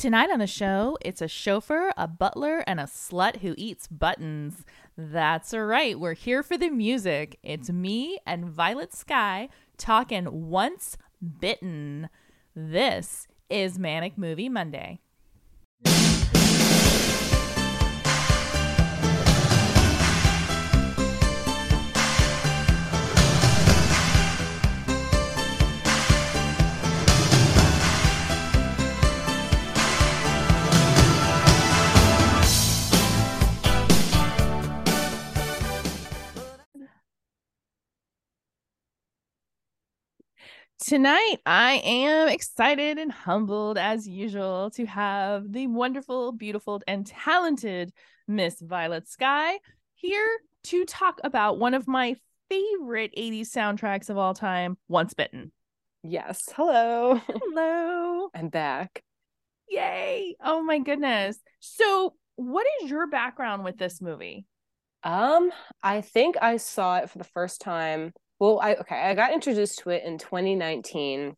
Tonight on the show, it's a chauffeur, a butler, and a slut who eats buttons. That's right, we're here for the music. It's me and Violet Sky talking Once Bitten. This is Manic Movie Monday. Tonight, I am excited and humbled as usual to have the wonderful, beautiful, and talented Miss Violet Sky here to talk about one of my favorite 80s soundtracks of all time, Once Bitten. Yes. Hello. Hello. I'm back. Yay. Oh my goodness. So, what is your background with this movie? Um, I think I saw it for the first time well i okay i got introduced to it in 2019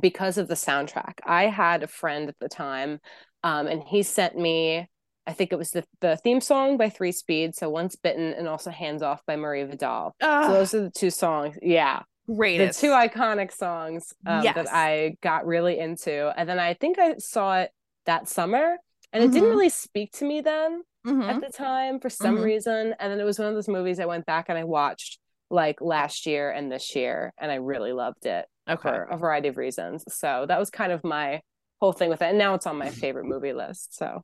because of the soundtrack i had a friend at the time um, and he sent me i think it was the, the theme song by three speed so once bitten and also hands off by maria vidal so those are the two songs yeah great the two iconic songs um, yes. that i got really into and then i think i saw it that summer and it mm-hmm. didn't really speak to me then mm-hmm. at the time for some mm-hmm. reason and then it was one of those movies i went back and i watched like last year and this year and I really loved it okay. for a variety of reasons. So that was kind of my whole thing with it. And now it's on my favorite movie list. So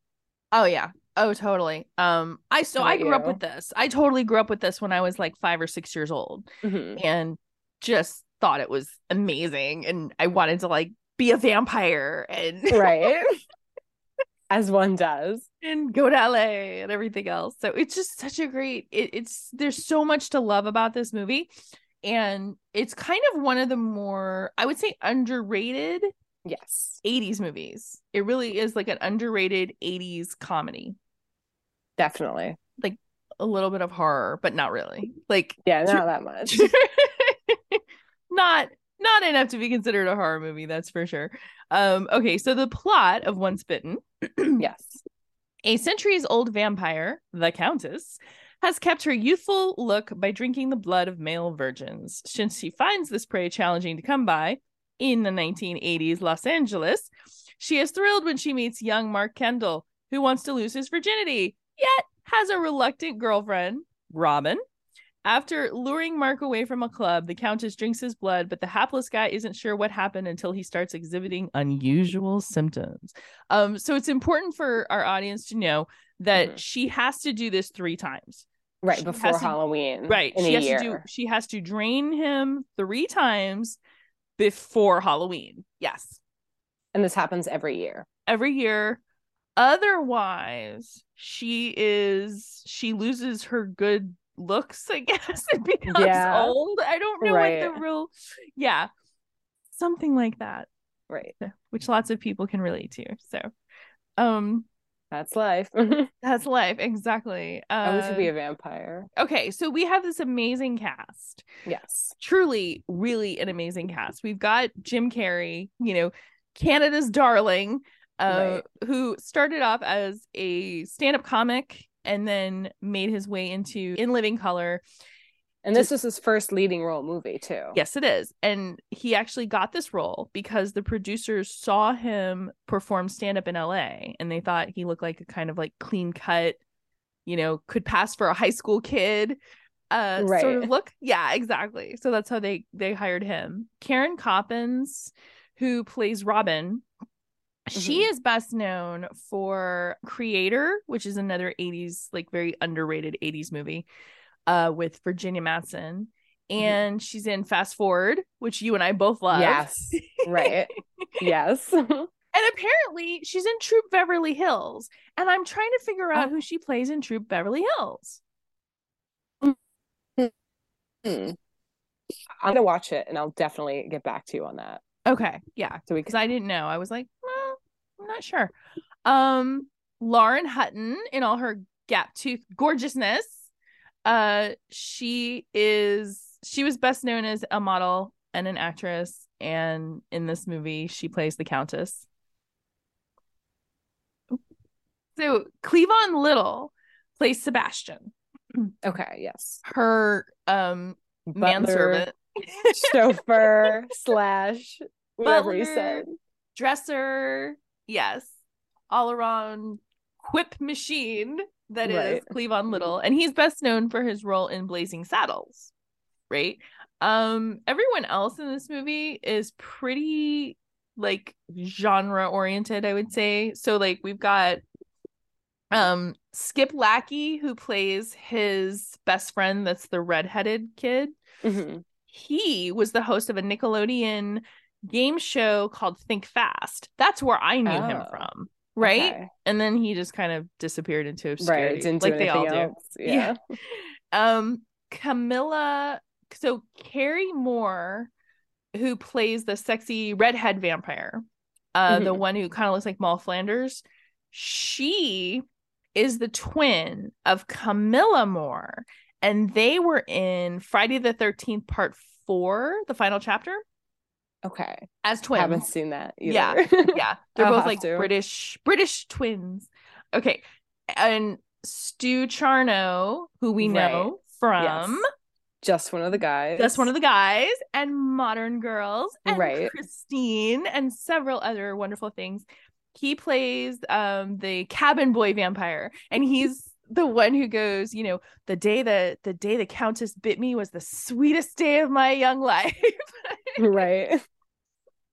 Oh yeah. Oh totally. Um I so I grew you? up with this. I totally grew up with this when I was like 5 or 6 years old mm-hmm. and just thought it was amazing and I wanted to like be a vampire and Right. As one does and go to LA and everything else. So it's just such a great it, it's there's so much to love about this movie and it's kind of one of the more I would say underrated yes 80s movies. It really is like an underrated 80s comedy. Definitely. Like a little bit of horror, but not really. Like yeah, not that much. not not enough to be considered a horror movie, that's for sure. Um, okay, so the plot of Once Bitten. yes. A centuries old vampire, the Countess, has kept her youthful look by drinking the blood of male virgins. Since she finds this prey challenging to come by in the 1980s Los Angeles, she is thrilled when she meets young Mark Kendall, who wants to lose his virginity, yet has a reluctant girlfriend, Robin, after luring Mark away from a club, the Countess drinks his blood, but the hapless guy isn't sure what happened until he starts exhibiting unusual symptoms. Um, so it's important for our audience to know that mm-hmm. she has to do this three times. Right she before Halloween. To, right. she has year. to do she has to drain him three times before Halloween. Yes. And this happens every year. Every year. Otherwise, she is she loses her good looks, I guess, It becomes yeah. old. I don't know right. what the real yeah. Something like that. Right. Which lots of people can relate to. So um that's life. that's life, exactly. Uh, I wish to be a vampire. Okay, so we have this amazing cast. Yes. Truly, really an amazing cast. We've got Jim Carrey, you know, Canada's darling, uh, right. who started off as a stand-up comic and then made his way into In Living Color. And this was his first leading role movie, too. Yes, it is. And he actually got this role because the producers saw him perform stand up in LA and they thought he looked like a kind of like clean cut, you know, could pass for a high school kid uh right. sort of look. Yeah, exactly. So that's how they they hired him. Karen Kopins, who plays Robin, she mm-hmm. is best known for Creator, which is another 80s, like very underrated 80s movie uh, with Virginia Madsen. Mm-hmm. And mm-hmm. she's in Fast Forward, which you and I both love. Yes. Right. yes. And apparently she's in Troop Beverly Hills. And I'm trying to figure out oh. who she plays in Troop Beverly Hills. Mm-hmm. I'm gonna watch it and I'll definitely get back to you on that. Okay. Yeah. So because I didn't know. I was like, I'm not sure. Um, Lauren Hutton in all her gap tooth gorgeousness. Uh, she is she was best known as a model and an actress, and in this movie, she plays the Countess. So Cleavon Little plays Sebastian. Okay, yes. Her um Butler, manservant. chauffeur slash whatever you said. Dresser, yes. All around quip machine that right. is Cleavon Little. And he's best known for his role in Blazing Saddles. Right? Um, everyone else in this movie is pretty like genre oriented, I would say. So like we've got um Skip Lackey who plays his best friend that's the redheaded kid. Mm-hmm. He was the host of a Nickelodeon game show called Think Fast. That's where I knew oh, him from. Right. Okay. And then he just kind of disappeared into obscurity. Right. like they all else. do. Yeah. yeah. Um Camilla so Carey More, who plays the sexy redhead vampire, uh, mm-hmm. the one who kind of looks like Moll Flanders, she is the twin of Camilla More, and they were in Friday the Thirteenth Part Four, the final chapter. Okay, as twins. I haven't seen that. Either. Yeah, yeah, they're both like to. British British twins. Okay, and Stu Charno, who we right. know from. Yes just one of the guys. Just one of the guys and Modern Girls and right. Christine and several other wonderful things. He plays um the cabin boy vampire and he's the one who goes, you know, the day that the day the countess bit me was the sweetest day of my young life. right.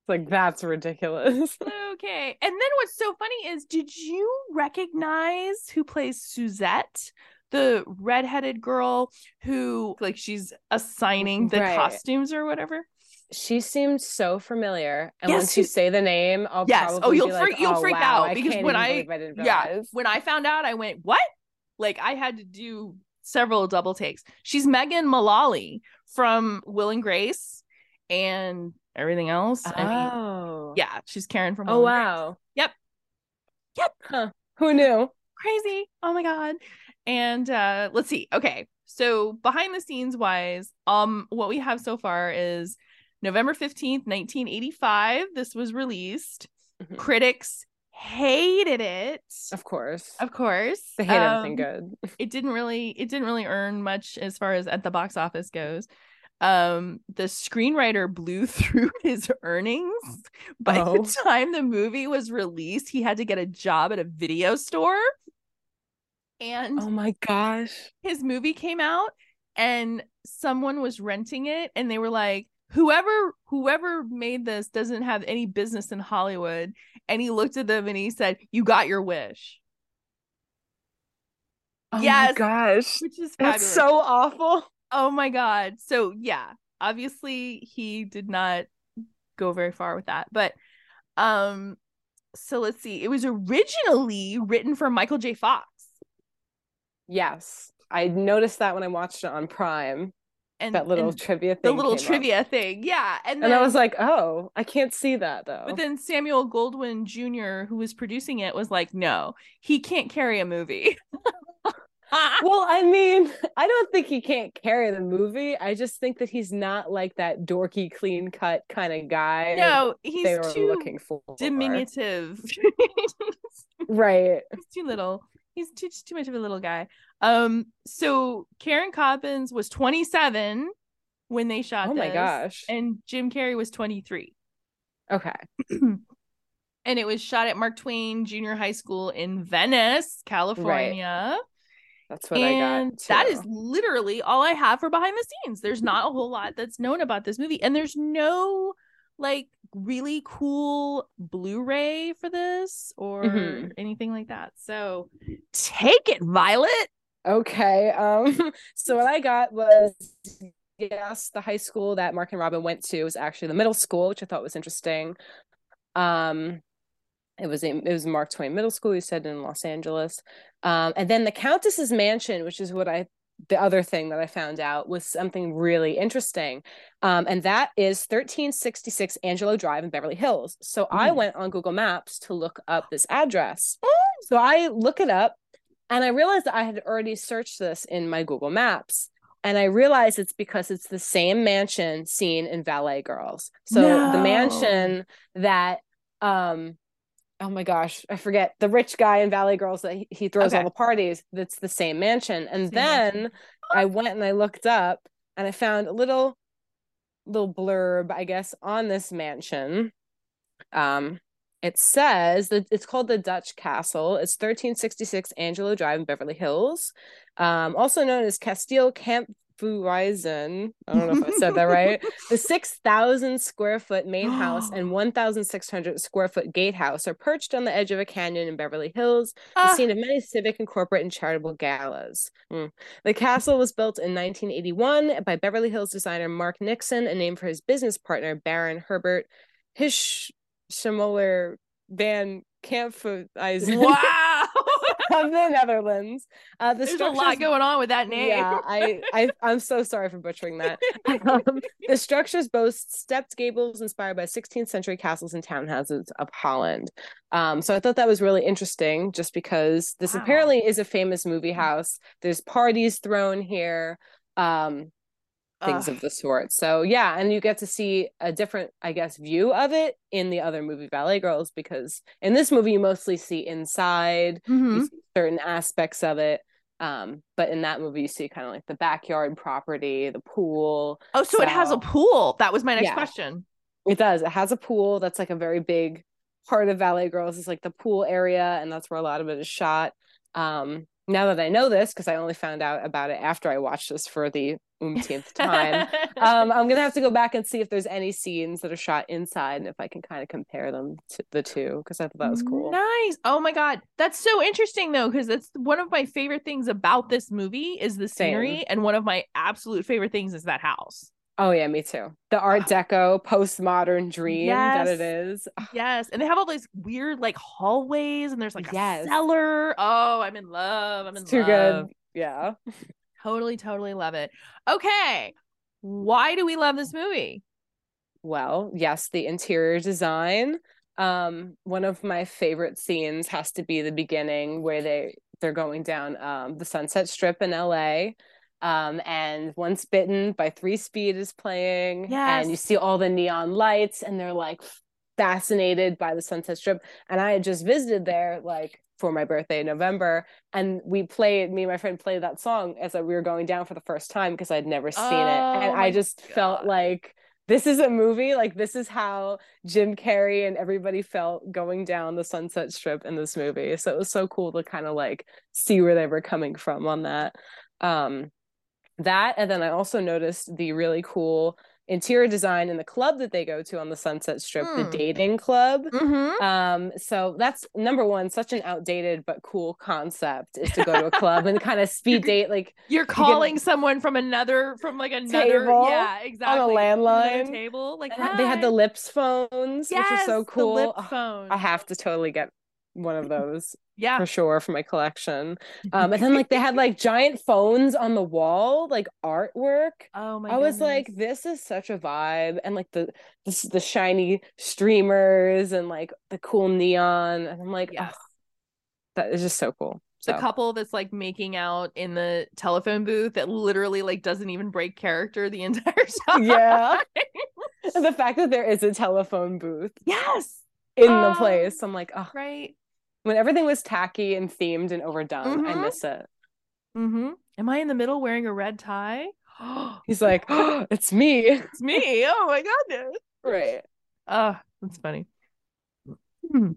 Like that's ridiculous. okay. And then what's so funny is did you recognize who plays Suzette? the redheaded girl who like she's assigning the right. costumes or whatever she seemed so familiar and yes, once you say the name i'll yes oh you'll freak like, you'll oh, freak wow, out because when i, I yeah when i found out i went what like i had to do several double takes she's megan mullally from will and grace and everything else oh I mean, yeah she's karen from oh wow yep yep huh. who knew crazy oh my god and uh let's see. Okay. So behind the scenes wise, um what we have so far is November 15th, 1985 this was released. Mm-hmm. Critics hated it. Of course. Of course. They hate um, everything good. it didn't really it didn't really earn much as far as at the box office goes. Um the screenwriter blew through his earnings. By oh. the time the movie was released, he had to get a job at a video store and oh my gosh his movie came out and someone was renting it and they were like whoever whoever made this doesn't have any business in hollywood and he looked at them and he said you got your wish oh yes gosh which is fabulous. that's so awful oh my god so yeah obviously he did not go very far with that but um so let's see it was originally written for michael j fox Yes. I noticed that when I watched it on Prime. And that little and trivia thing. The little trivia up. thing. Yeah. And, then, and I was like, oh, I can't see that though. But then Samuel Goldwyn Jr., who was producing it, was like, no, he can't carry a movie. well, I mean, I don't think he can't carry the movie. I just think that he's not like that dorky, clean cut kind of guy. No, he's too looking for diminutive. right. He's too little he's too too much of a little guy. Um, so Karen Kopins was 27 when they shot. Oh my this, gosh! And Jim Carrey was 23. Okay. and it was shot at Mark Twain Junior High School in Venice, California. Right. That's what and I got. Too. That is literally all I have for behind the scenes. There's not a whole lot that's known about this movie, and there's no like really cool Blu-ray for this or mm-hmm. anything like that. So take it, Violet. Okay. Um so what I got was yes, the high school that Mark and Robin went to was actually the middle school, which I thought was interesting. Um it was a, it was Mark Twain Middle School, he said in Los Angeles. Um, and then the Countess's mansion, which is what I the other thing that I found out was something really interesting. Um, and that is 1366 Angelo Drive in Beverly Hills. So mm. I went on Google Maps to look up this address. Mm. So I look it up and I realized that I had already searched this in my Google Maps. And I realized it's because it's the same mansion seen in Valet Girls. So no. the mansion that um oh my gosh, I forget the rich guy in Valet Girls that he, he throws okay. all the parties. That's the same mansion. And same then mansion. I went and I looked up and I found a little little blurb, I guess, on this mansion. Um, it says that it's called the Dutch Castle. It's 1366 Angelo Drive in Beverly Hills, um, also known as Castile Camp Fuizen. I don't know if I said that right. The 6,000 square foot main house and 1,600 square foot gatehouse are perched on the edge of a canyon in Beverly Hills, the ah. scene of many civic and corporate and charitable galas. Mm. The castle was built in 1981 by Beverly Hills designer Mark Nixon, a name for his business partner, Baron Herbert Hischmoller Van Kampfuizen. Wow. Of the Netherlands. Uh, the There's a lot going on with that name. Yeah, I, I I'm so sorry for butchering that. um, the structures boast stepped gables inspired by 16th century castles and townhouses of Holland. Um, so I thought that was really interesting, just because this wow. apparently is a famous movie house. There's parties thrown here. Um, things of the sort. So yeah, and you get to see a different, I guess, view of it in the other movie Valet Girls because in this movie you mostly see inside, mm-hmm. see certain aspects of it. Um, but in that movie you see kind of like the backyard property, the pool. Oh, so, so it has a pool. That was my next yeah, question. It does. It has a pool that's like a very big part of Valet Girls is like the pool area, and that's where a lot of it is shot. Um, now that I know this, because I only found out about it after I watched this for the umpteenth time, um, I'm gonna have to go back and see if there's any scenes that are shot inside and if I can kind of compare them to the two because I thought that was cool. Nice. Oh my god, that's so interesting though, because that's one of my favorite things about this movie is the scenery, Same. and one of my absolute favorite things is that house. Oh yeah, me too. The Art Deco postmodern dream yes. that it is. Yes, and they have all these weird like hallways, and there's like yes. a cellar. Oh, I'm in love. I'm in it's too good. Yeah, totally, totally love it. Okay, why do we love this movie? Well, yes, the interior design. Um, one of my favorite scenes has to be the beginning where they they're going down um the Sunset Strip in L.A um, and once bitten by three speed is playing yes. and you see all the neon lights and they're like fascinated by the sunset strip and i had just visited there like for my birthday in november and we played me and my friend played that song as we were going down for the first time because i'd never seen oh, it and i just God. felt like this is a movie like this is how jim carrey and everybody felt going down the sunset strip in this movie so it was so cool to kind of like see where they were coming from on that um that and then i also noticed the really cool interior design in the club that they go to on the sunset strip mm. the hmm. dating club mm-hmm. um so that's number one such an outdated but cool concept is to go to a club and kind of speed date like you're calling you table from another from like another table, yeah exactly on a landline table like they had the lips phones yes, which is so cool the lip phone. Oh, i have to totally get one of those yeah for sure for my collection um and then like they had like giant phones on the wall like artwork oh my i was like this is such a vibe and like the this the shiny streamers and like the cool neon and i'm like yes. oh, that is just so cool the couple that's like making out in the telephone booth that literally like doesn't even break character the entire time. Yeah. the fact that there is a telephone booth. Yes. In um, the place. I'm like, oh. Right when everything was tacky and themed and overdone, mm-hmm. I miss it. Mm-hmm. Am I in the middle wearing a red tie? He's like, oh, it's me. It's me. Oh my goodness. Right. Oh, that's funny. Hmm.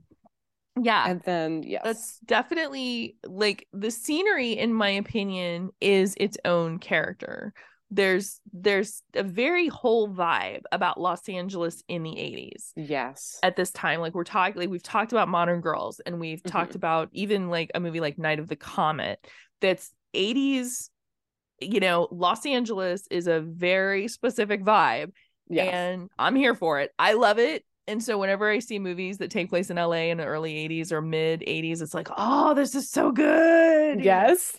Yeah. And then, yes. That's definitely like the scenery, in my opinion, is its own character there's there's a very whole vibe about Los Angeles in the 80s. Yes. At this time like we're talking like we've talked about Modern Girls and we've mm-hmm. talked about even like a movie like Night of the Comet that's 80s you know Los Angeles is a very specific vibe yes. and I'm here for it. I love it. And so whenever I see movies that take place in LA in the early 80s or mid 80s it's like, "Oh, this is so good." Yes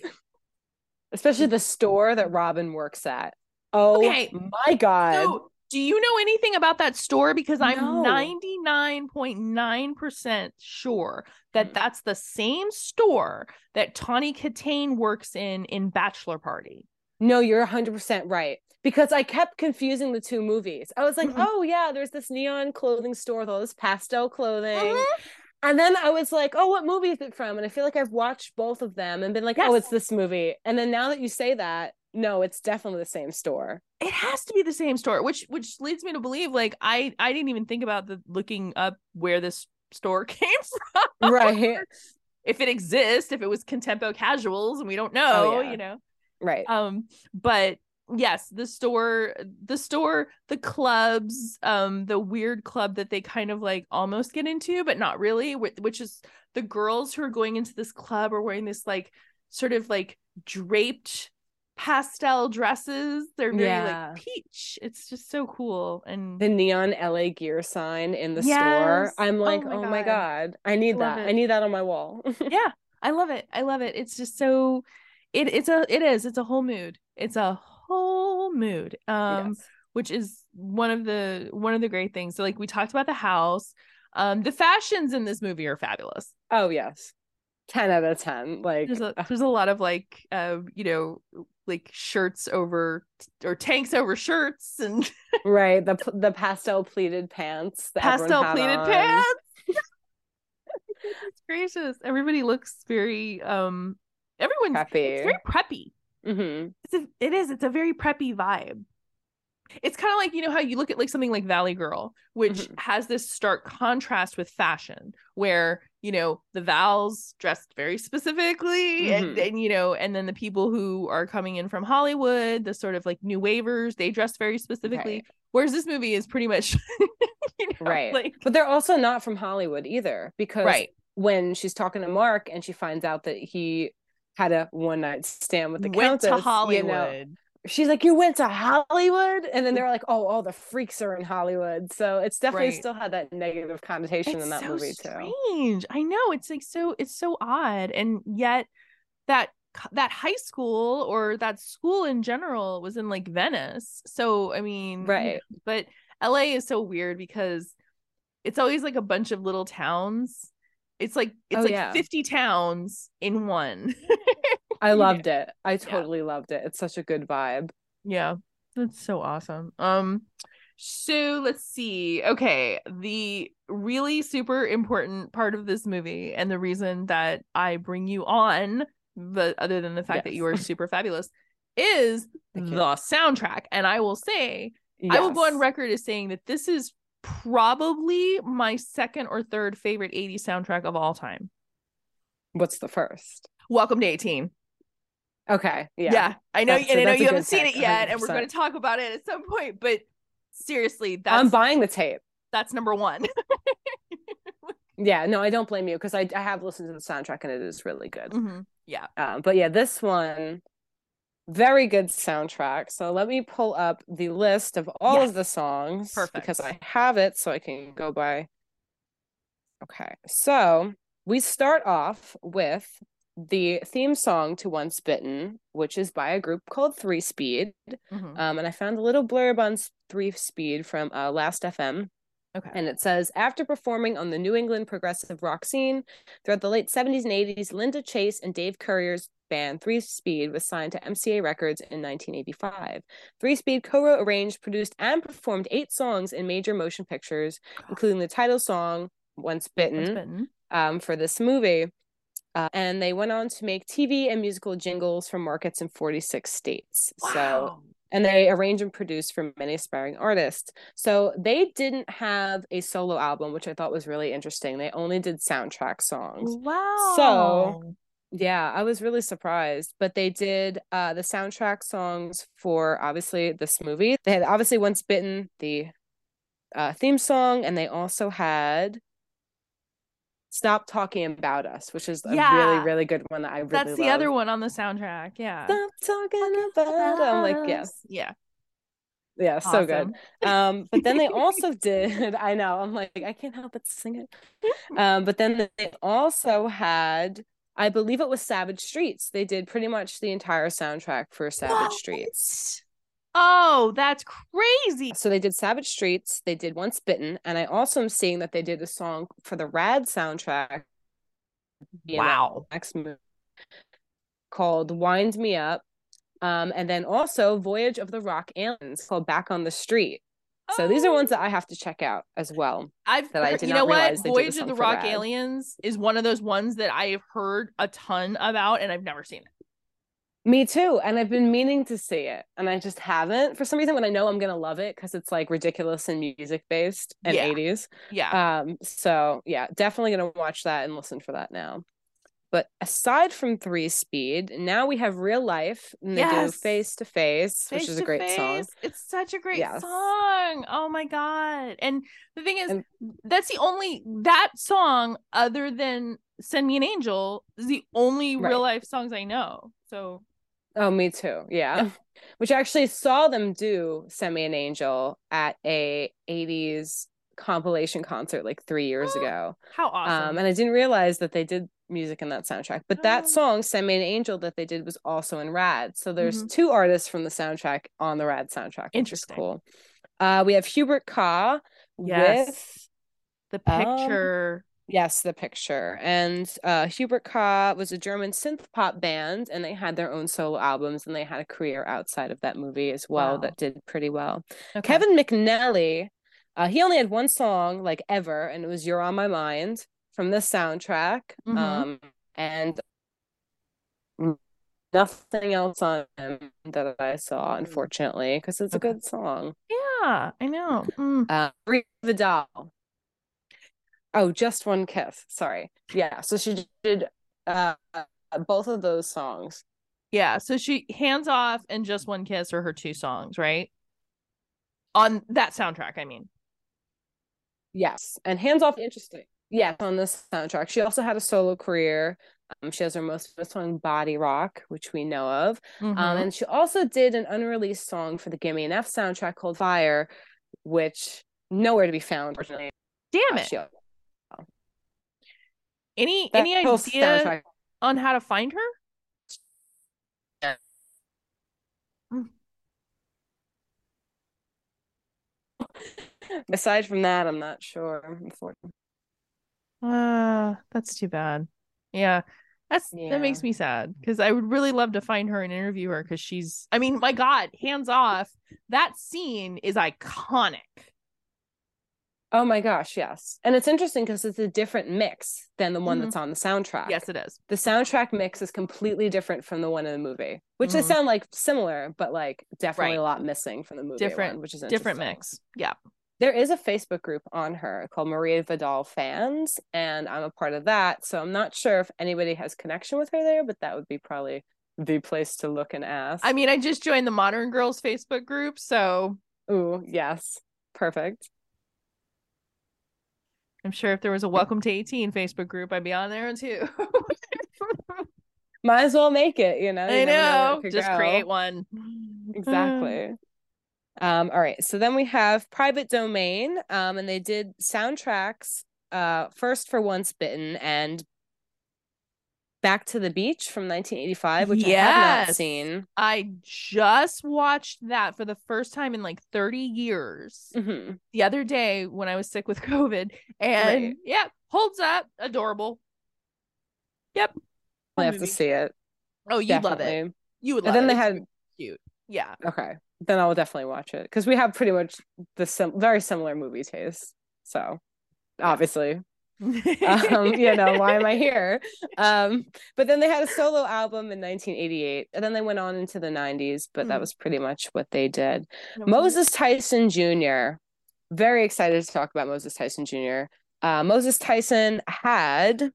especially the store that Robin works at. Oh okay. my god. So, do you know anything about that store because I'm 99.9% sure that that's the same store that Tawny Kitaen works in in Bachelor Party. No, you're 100% right. Because I kept confusing the two movies. I was like, mm-hmm. "Oh yeah, there's this neon clothing store with all this pastel clothing." Mm-hmm And then I was like, oh, what movie is it from? And I feel like I've watched both of them and been like, oh, yes. oh, it's this movie. And then now that you say that, no, it's definitely the same store. It has to be the same store, which which leads me to believe like I I didn't even think about the looking up where this store came from. Right. if it exists, if it was Contempo Casuals and we don't know, oh, yeah. you know. Right. Um but yes the store the store the clubs um the weird club that they kind of like almost get into but not really which is the girls who are going into this club are wearing this like sort of like draped pastel dresses they're very yeah. like peach it's just so cool and the neon la gear sign in the yes. store i'm oh like oh my, oh god. my god. i need I that it. i need that on my wall yeah i love it i love it it's just so it it's a it is it's a whole mood it's a whole mood um yes. which is one of the one of the great things. So like we talked about the house um the fashions in this movie are fabulous. Oh yes. 10 out of 10 like there's a, there's a lot of like uh you know like shirts over or tanks over shirts and right the the pastel pleated pants pastel pleated on. pants. It's gracious. Everybody looks very um everyone's preppy. very preppy Mm-hmm. It's a, it is. It's a very preppy vibe. It's kind of like you know how you look at like something like Valley Girl, which mm-hmm. has this stark contrast with fashion, where you know the Vals dressed very specifically, mm-hmm. and, and you know, and then the people who are coming in from Hollywood, the sort of like new wavers, they dress very specifically. Right. Whereas this movie is pretty much, you know, right? Like... But they're also not from Hollywood either, because right. when she's talking to Mark and she finds out that he had a one night stand with the went countess, to Hollywood. You know, she's like, "You went to Hollywood," and then they're like, "Oh, all the freaks are in Hollywood." So it's definitely right. still had that negative connotation it's in that so movie too. Strange. I know it's like so. It's so odd, and yet that that high school or that school in general was in like Venice. So I mean, right. But LA is so weird because it's always like a bunch of little towns it's like it's oh, like yeah. 50 towns in one. I loved it. I totally yeah. loved it. It's such a good vibe. Yeah. That's so awesome. Um so let's see. Okay, the really super important part of this movie and the reason that I bring you on, but other than the fact yes. that you are super fabulous, is the soundtrack. And I will say, yes. I will go on record as saying that this is probably my second or third favorite 80s soundtrack of all time. What's the first? Welcome to 18. Okay. Yeah. Yeah. I know, that's, and I know you haven't seen it yet, 100%. and we're going to talk about it at some point, but seriously, that's I'm buying the tape. That's number one. yeah, no, I don't blame you because I, I have listened to the soundtrack and it is really good. Mm-hmm. Yeah. Um, but yeah, this one very good soundtrack. So let me pull up the list of all yes. of the songs Perfect. because I have it so I can go by. Okay. So we start off with the theme song to Once Bitten, which is by a group called Three Speed. Mm-hmm. Um, and I found a little blurb on Three Speed from uh, Last FM. Okay. And it says after performing on the New England progressive rock scene throughout the late 70s and 80s, Linda Chase and Dave Currier's band Three Speed was signed to MCA Records in 1985. Three Speed co wrote, arranged, produced, and performed eight songs in major motion pictures, including the title song Once Bitten, Once Bitten. Um, for this movie. Uh, and they went on to make TV and musical jingles for markets in 46 states. Wow. So and they arrange and produce for many aspiring artists. So they didn't have a solo album, which I thought was really interesting. They only did soundtrack songs. Wow. So yeah, I was really surprised. But they did uh the soundtrack songs for obviously this movie. They had obviously Once Bitten, the uh theme song, and they also had Stop Talking About Us, which is a yeah. really, really good one that I really That's the love. other one on the soundtrack. Yeah. Stop talking about I'm like, yes. Yeah. Yeah, awesome. so good. Um, but then they also did, I know, I'm like, I can't help but sing it. Um, but then they also had, I believe it was Savage Streets. They did pretty much the entire soundtrack for Savage what? Streets. Oh, that's crazy. So they did Savage Streets, they did Once Bitten, and I also am seeing that they did a song for the Rad soundtrack. Wow. Next movie called Wind Me Up. Um, and then also Voyage of the Rock Aliens called Back on the Street. So these are ones that I have to check out as well. I've that I did you know what Voyage of the Rock Rad. Aliens is one of those ones that I've heard a ton about and I've never seen it. Me too. And I've been meaning to see it and I just haven't for some reason when I know I'm going to love it because it's like ridiculous and music based and yeah. 80s. Yeah. Um so yeah, definitely going to watch that and listen for that now. But aside from Three Speed, now we have Real Life and they yes. do Face to Face, which is a great face. song. It's such a great yes. song. Oh my god. And the thing is and, that's the only that song other than Send Me an Angel is the only right. real life songs I know. So Oh, me too. Yeah. Which I actually saw them do Send Me an Angel at a 80s compilation concert like three years ago. How awesome. Um, and I didn't realize that they did music in that soundtrack. But that oh. song, Send Me an Angel, that they did was also in Rad. So there's mm-hmm. two artists from the soundtrack on the Rad soundtrack, which is cool. Uh, we have Hubert Kah yes. with the picture. Um, Yes, the picture. And uh, Hubert Kah was a German synth pop band, and they had their own solo albums, and they had a career outside of that movie as well wow. that did pretty well. Okay. Kevin McNally, uh, he only had one song like ever, and it was "You're on My Mind" from the soundtrack. Mm-hmm. Um, and nothing else on him that I saw, hmm. unfortunately, because it's okay. a good song. Yeah, I know. Mm. Uh, Vidal Oh, just one kiss. Sorry. Yeah. So she did uh both of those songs. Yeah. So she hands off and just one kiss are her two songs, right? On that soundtrack, I mean. Yes. And hands off interesting. Yes, on this soundtrack. She also had a solo career. Um, she has her most famous song Body Rock, which we know of. Um, mm-hmm. Um, and she also did an unreleased song for the Gimme an F soundtrack called Fire, which nowhere to be found. Damn it. Any that any idea on how to find her? Aside from that, I'm not sure. Unfortunately. Uh, that's too bad. Yeah. That's yeah. that makes me sad because I would really love to find her and interview her because she's I mean, my God, hands off. That scene is iconic. Oh my gosh, yes. And it's interesting because it's a different mix than the one mm-hmm. that's on the soundtrack. Yes, it is. The soundtrack mix is completely different from the one in the movie, which mm-hmm. they sound like similar, but like definitely right. a lot missing from the movie. Different, one, which is different mix. Yeah. There is a Facebook group on her called Maria Vidal Fans, and I'm a part of that. So I'm not sure if anybody has connection with her there, but that would be probably the place to look and ask. I mean, I just joined the Modern Girls Facebook group, so. Ooh, yes. Perfect. I'm sure if there was a welcome to 18 Facebook group, I'd be on there too. Might as well make it, you know. You I know. Just go. create one. Exactly. um, all right. So then we have private domain. Um, and they did soundtracks uh first for Once Bitten and Back to the Beach from 1985, which yes. I have not seen. I just watched that for the first time in like 30 years mm-hmm. the other day when I was sick with COVID. And right. yeah, holds up. Adorable. Yep. I have movie. to see it. Oh, you love it. You would love and then it. they had cute. Yeah. Okay. Then I will definitely watch it because we have pretty much the sim- very similar movie taste. So obviously um, you know, why am I here? Um, but then they had a solo album in 1988, and then they went on into the 90s, but mm. that was pretty much what they did. Moses Tyson Jr. Very excited to talk about Moses Tyson Jr. Uh, Moses Tyson had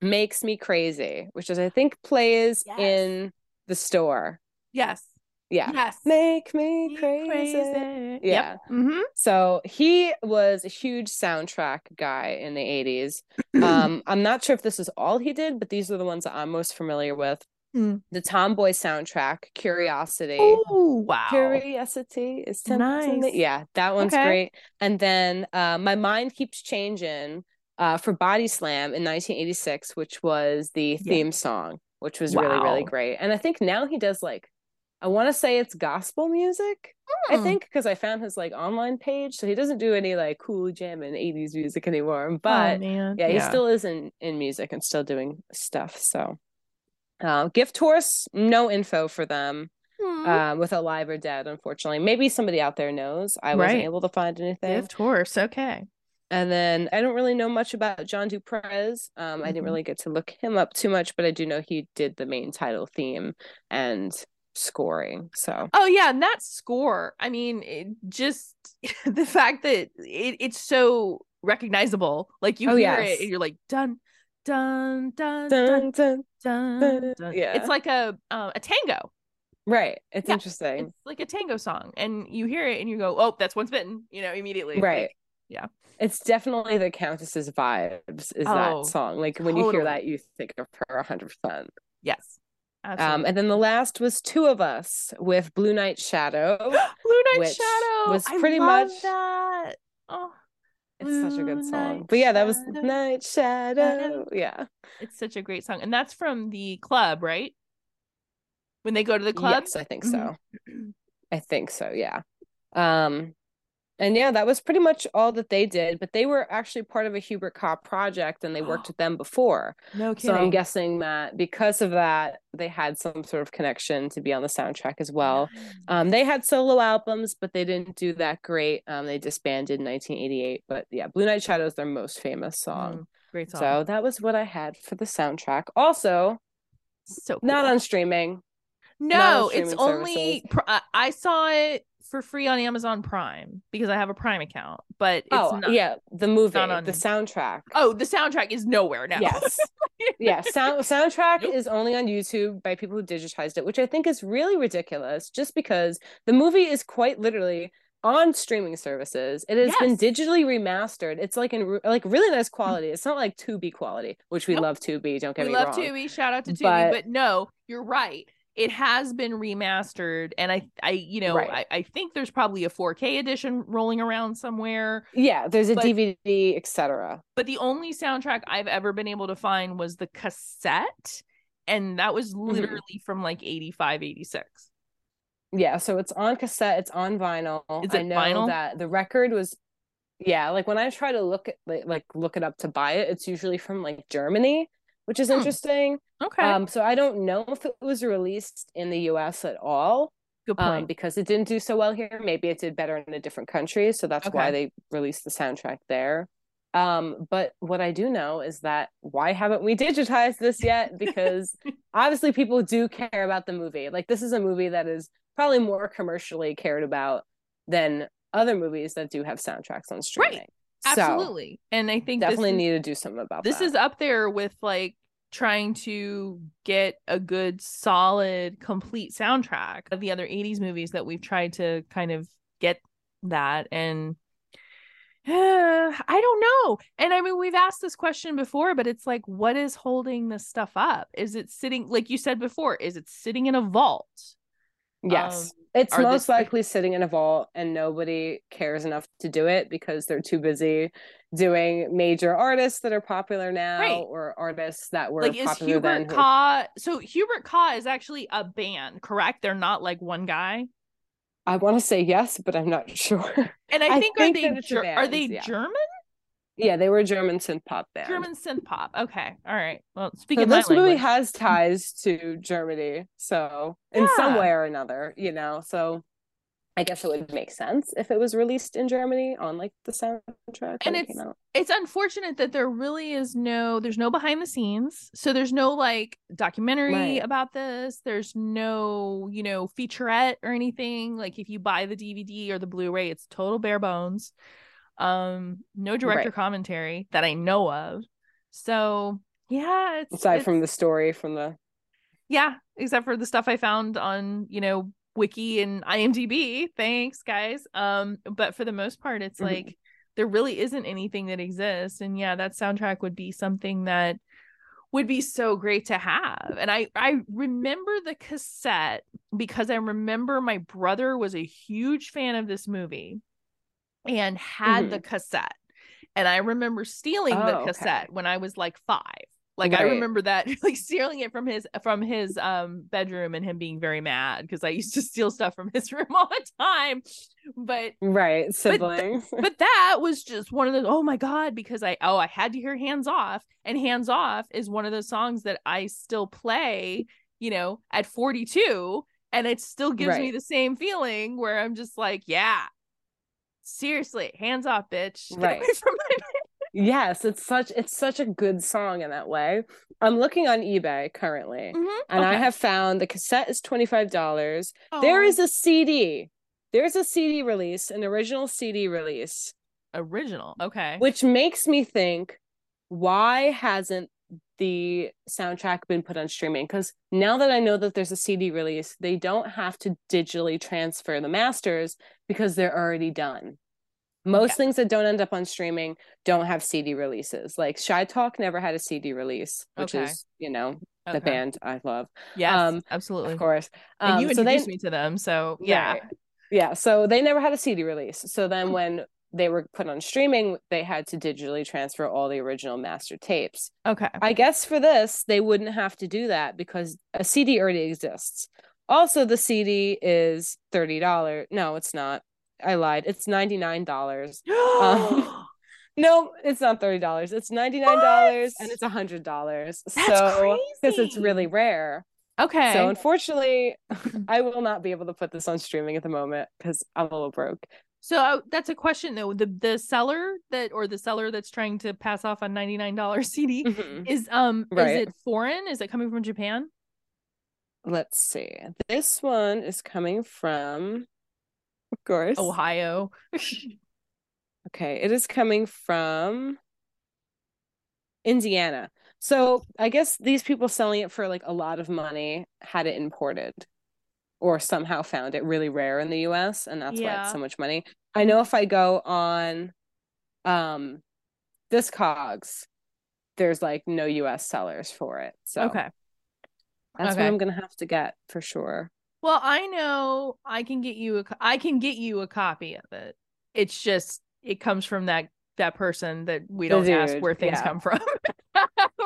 Makes Me Crazy, which is, I think, plays yes. in the store. Yes. Yeah. Yes. Make me crazy. crazy. Yeah. Yep. Mm-hmm. So he was a huge soundtrack guy in the 80s. um, I'm not sure if this is all he did, but these are the ones that I'm most familiar with. Mm. The Tomboy soundtrack, Curiosity. Oh, wow. Curiosity is nice. Yeah, that one's okay. great. And then uh, My Mind Keeps Changing uh, for Body Slam in 1986, which was the theme yeah. song, which was wow. really, really great. And I think now he does like I want to say it's gospel music. I hmm. think because I found his like online page, so he doesn't do any like cool jamming '80s music anymore. Oh, but oh, yeah, yeah, he still is in in music and still doing stuff. So, uh, Gift Horse, no info for them. mm-hmm. um, with Alive or Dead, unfortunately. Maybe somebody out there knows. I wasn't able to find anything. Of course. Okay. And then I don't really know much about John du Prez. Um, mm-hmm. I didn't mm-hmm. really get to look him up too much, but I do know he did the main title theme and scoring. So oh yeah, and that score. I mean, it just the fact that it, it's so recognizable. Like you oh, hear yes. it and you're like dun dun dun dun dun dun. dun, dun. Yeah, it's like a uh, a tango. Right. It's yeah, interesting. It's like a tango song, and you hear it and you go, "Oh, that's Once Bitten," you know, immediately. Right. Like, yeah. It's definitely the Countess's vibes. Is oh, that song like when totally. you hear that, you think of her hundred percent. Yes. Um, and then the last was two of us with Blue Night Shadow. Blue Night Shadow was pretty much that. Oh, it's Blue such a good song. But yeah, that was Night Shadow. Shadow. Yeah, it's such a great song, and that's from the club, right? When they go to the club. Yes, I think so. Mm-hmm. I think so. Yeah. Um, and yeah, that was pretty much all that they did. But they were actually part of a Hubert Kah project and they worked with them before. No kidding. So I'm guessing that because of that, they had some sort of connection to be on the soundtrack as well. Um, they had solo albums, but they didn't do that great. Um, they disbanded in 1988. But yeah, Blue Night Shadow is their most famous song. Mm, great song. So that was what I had for the soundtrack. Also, so cool. not on streaming. No, on streaming it's only I saw it for free on Amazon Prime because I have a Prime account. But oh not, yeah, the movie, on... the soundtrack. Oh, the soundtrack is nowhere now. Yes, yeah. Sound soundtrack nope. is only on YouTube by people who digitized it, which I think is really ridiculous. Just because the movie is quite literally on streaming services. It has yes. been digitally remastered. It's like in like really nice mm. quality. It's not like Tubi quality, which we nope. love Tubi. Don't get we me wrong. We love Tubi. Shout out to Tubi. But, but no, you're right it has been remastered and i i you know right. I, I think there's probably a 4k edition rolling around somewhere yeah there's a but, dvd etc but the only soundtrack i've ever been able to find was the cassette and that was mm-hmm. literally mm-hmm. from like 85 86 yeah so it's on cassette it's on vinyl Is it i know vinyl? that the record was yeah like when i try to look at like, like look it up to buy it it's usually from like germany which is hmm. interesting. Okay. Um, so I don't know if it was released in the US at all. Good um, point. Um, because it didn't do so well here. Maybe it did better in a different country. So that's okay. why they released the soundtrack there. Um, but what I do know is that why haven't we digitized this yet? Because obviously people do care about the movie. Like this is a movie that is probably more commercially cared about than other movies that do have soundtracks on streaming. Right. Absolutely. So, and I think definitely is, need to do something about this that. is up there with like trying to get a good solid complete soundtrack of the other 80s movies that we've tried to kind of get that and uh, I don't know. And I mean, we've asked this question before, but it's like, what is holding this stuff up? Is it sitting, like you said before, is it sitting in a vault? Yes. Um, it's most likely sitting in a vault and nobody cares enough to do it because they're too busy doing major artists that are popular now right. or artists that were like, popular Hubert then. Kah, so Hubert Kah is actually a band, correct? They're not like one guy. I want to say yes, but I'm not sure. And I think, I think are they ger- are they yeah. German? Yeah, they were German synth pop band. German synth pop. Okay, all right. Well, speaking so this movie has ties to Germany, so yeah. in some way or another, you know. So I guess it would make sense if it was released in Germany on like the soundtrack. And it's it it's unfortunate that there really is no there's no behind the scenes. So there's no like documentary right. about this. There's no, you know, featurette or anything. Like if you buy the DVD or the Blu-ray, it's total bare bones um no director right. commentary that i know of. So yeah it's, aside it's, from the story from the yeah except for the stuff i found on you know wiki and imdb. Thanks guys. Um but for the most part it's mm-hmm. like there really isn't anything that exists. And yeah that soundtrack would be something that would be so great to have. And i i remember the cassette because i remember my brother was a huge fan of this movie and had mm-hmm. the cassette. And I remember stealing oh, the cassette okay. when I was like five. Like right. I remember that, like stealing it from his from his um bedroom and him being very mad because I used to steal stuff from his room all the time. But right, siblings. But, but that was just one of those. Oh my god! Because I oh I had to hear Hands Off, and Hands Off is one of those songs that I still play. You know, at forty two and it still gives right. me the same feeling where I'm just like, yeah, seriously, hands off, bitch. Get right. yes, it's such it's such a good song in that way. I'm looking on eBay currently, mm-hmm. and okay. I have found the cassette is twenty five dollars. Oh. There is a CD. There's a CD release, an original CD release. Original, okay. Which makes me think, why hasn't the soundtrack been put on streaming because now that I know that there's a CD release, they don't have to digitally transfer the masters because they're already done. Most yeah. things that don't end up on streaming don't have CD releases. Like Shy Talk never had a CD release, which okay. is, you know, okay. the band I love. Yeah, um, absolutely. Of course. Um, and you introduced so they, me to them. So yeah. Right. Yeah. So they never had a CD release. So then when they were put on streaming, they had to digitally transfer all the original master tapes. Okay. I guess for this, they wouldn't have to do that because a CD already exists. Also, the CD is $30. No, it's not. I lied. It's $99. um, no, it's not $30. It's $99 what? and it's $100. so, because it's really rare. Okay. So unfortunately, I will not be able to put this on streaming at the moment because I'm a little broke. So uh, that's a question though. The the seller that or the seller that's trying to pass off a ninety nine dollar CD mm-hmm. is um right. is it foreign? Is it coming from Japan? Let's see. This one is coming from, of course, Ohio. okay, it is coming from Indiana. So I guess these people selling it for like a lot of money had it imported or somehow found it really rare in the US and that's yeah. why it's so much money. I know if I go on um Discogs, there's like no US sellers for it. So Okay. That's okay. what I'm going to have to get for sure. Well, I know I can get you a I can get you a copy of it. It's just it comes from that that person that we don't Dude, ask where things yeah. come from.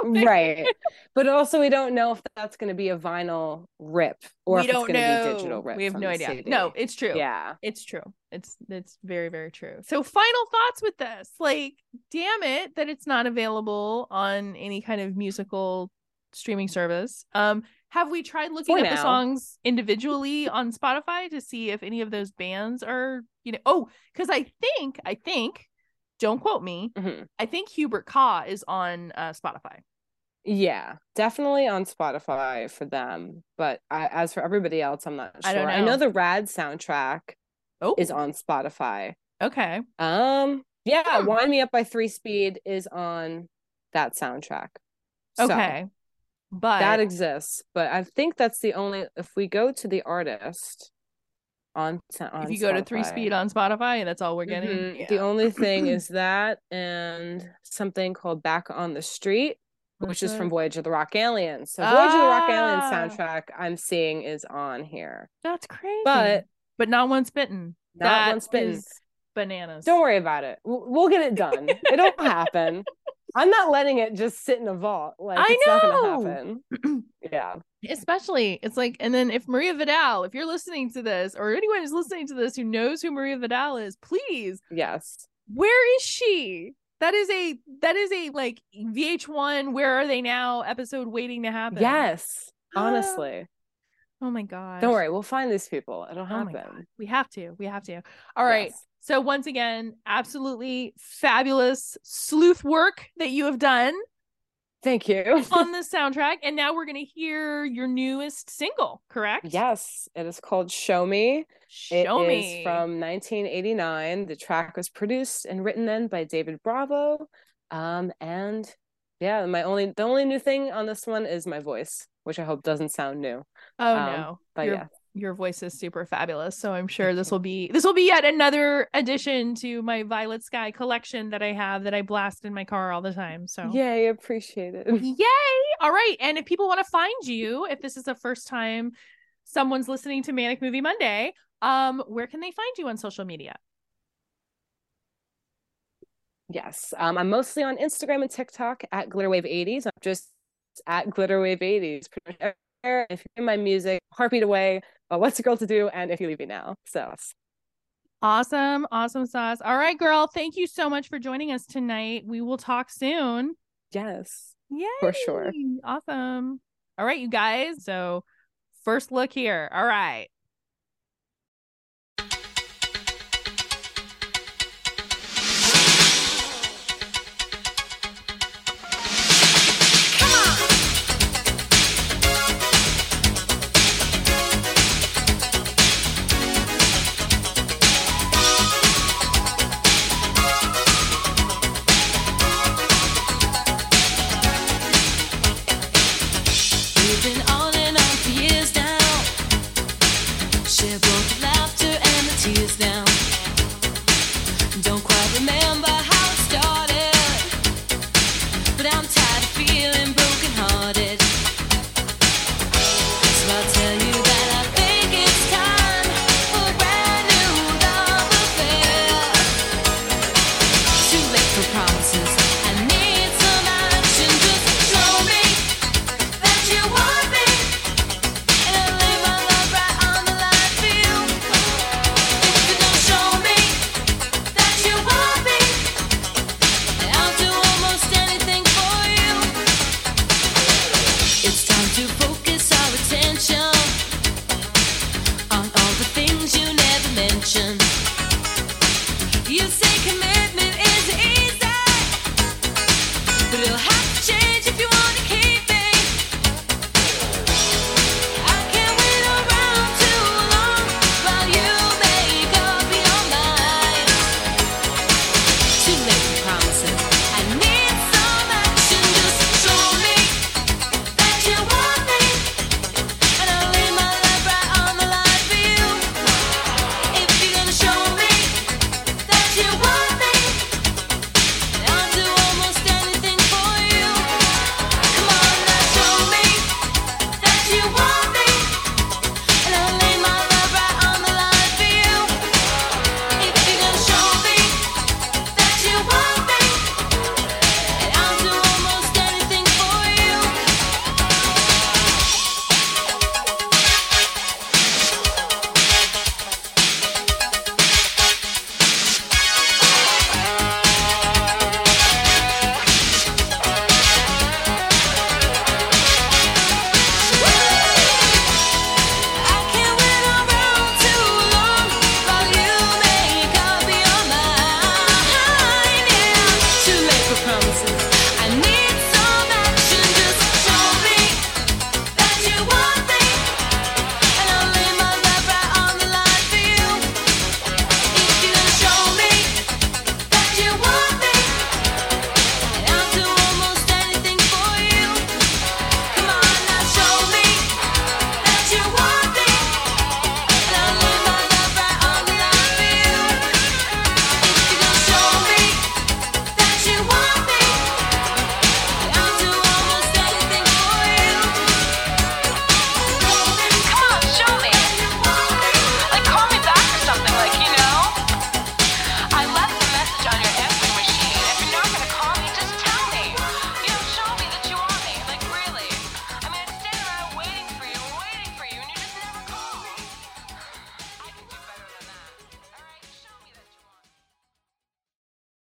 right. But also we don't know if that's going to be a vinyl rip or we if don't it's going to be digital rip. We have no idea. CD. No, it's true. Yeah. It's true. It's it's very very true. So final thoughts with this. Like damn it that it's not available on any kind of musical streaming service. Um have we tried looking For at now. the songs individually on Spotify to see if any of those bands are, you know, oh, cuz I think I think don't quote me. Mm-hmm. I think Hubert Kah is on uh, Spotify. Yeah, definitely on Spotify for them. But I, as for everybody else, I'm not sure. I, know. I know the Rad soundtrack oh. is on Spotify. Okay. Um. Yeah, hmm. "Wind Me Up" by Three Speed is on that soundtrack. Okay. So but that exists. But I think that's the only. If we go to the artist, on, on if you go to three speed on spotify that's all we're getting mm-hmm. yeah. the only thing is that and something called back on the street What's which is from voyage of the rock aliens so ah. voyage of the rock aliens ah. soundtrack i'm seeing is on here that's crazy but but not once bitten not that once bitten bananas don't worry about it we'll, we'll get it done it'll happen I'm not letting it just sit in a vault. Like I know. yeah. Especially, it's like, and then if Maria Vidal, if you're listening to this, or anyone who's listening to this who knows who Maria Vidal is, please. Yes. Where is she? That is a that is a like VH1. Where are they now? Episode waiting to happen. Yes. Ah. Honestly. oh my god. Don't worry, we'll find these people. It'll oh happen. Oh we have to. We have to. All right. Yes. So once again, absolutely fabulous sleuth work that you have done. Thank you. on the soundtrack. And now we're going to hear your newest single, correct? Yes. It is called Show Me. Show it Me. is from 1989. The track was produced and written then by David Bravo. Um, and yeah, my only the only new thing on this one is my voice, which I hope doesn't sound new. Oh um, no. But You're- yeah your voice is super fabulous so i'm sure this will be this will be yet another addition to my violet sky collection that i have that i blast in my car all the time so. Yay appreciate it. Yay! All right and if people want to find you if this is the first time someone's listening to manic movie monday um where can they find you on social media? Yes um i'm mostly on instagram and tiktok at glitterwave 80s i'm just at glitterwave 80s if you're in my music heartbeat away uh, what's a girl to do and if you leave me now so. Awesome awesome sauce. All right girl thank you so much for joining us tonight. We will talk soon. Yes yeah for sure. Awesome. All right you guys so First look here. All right.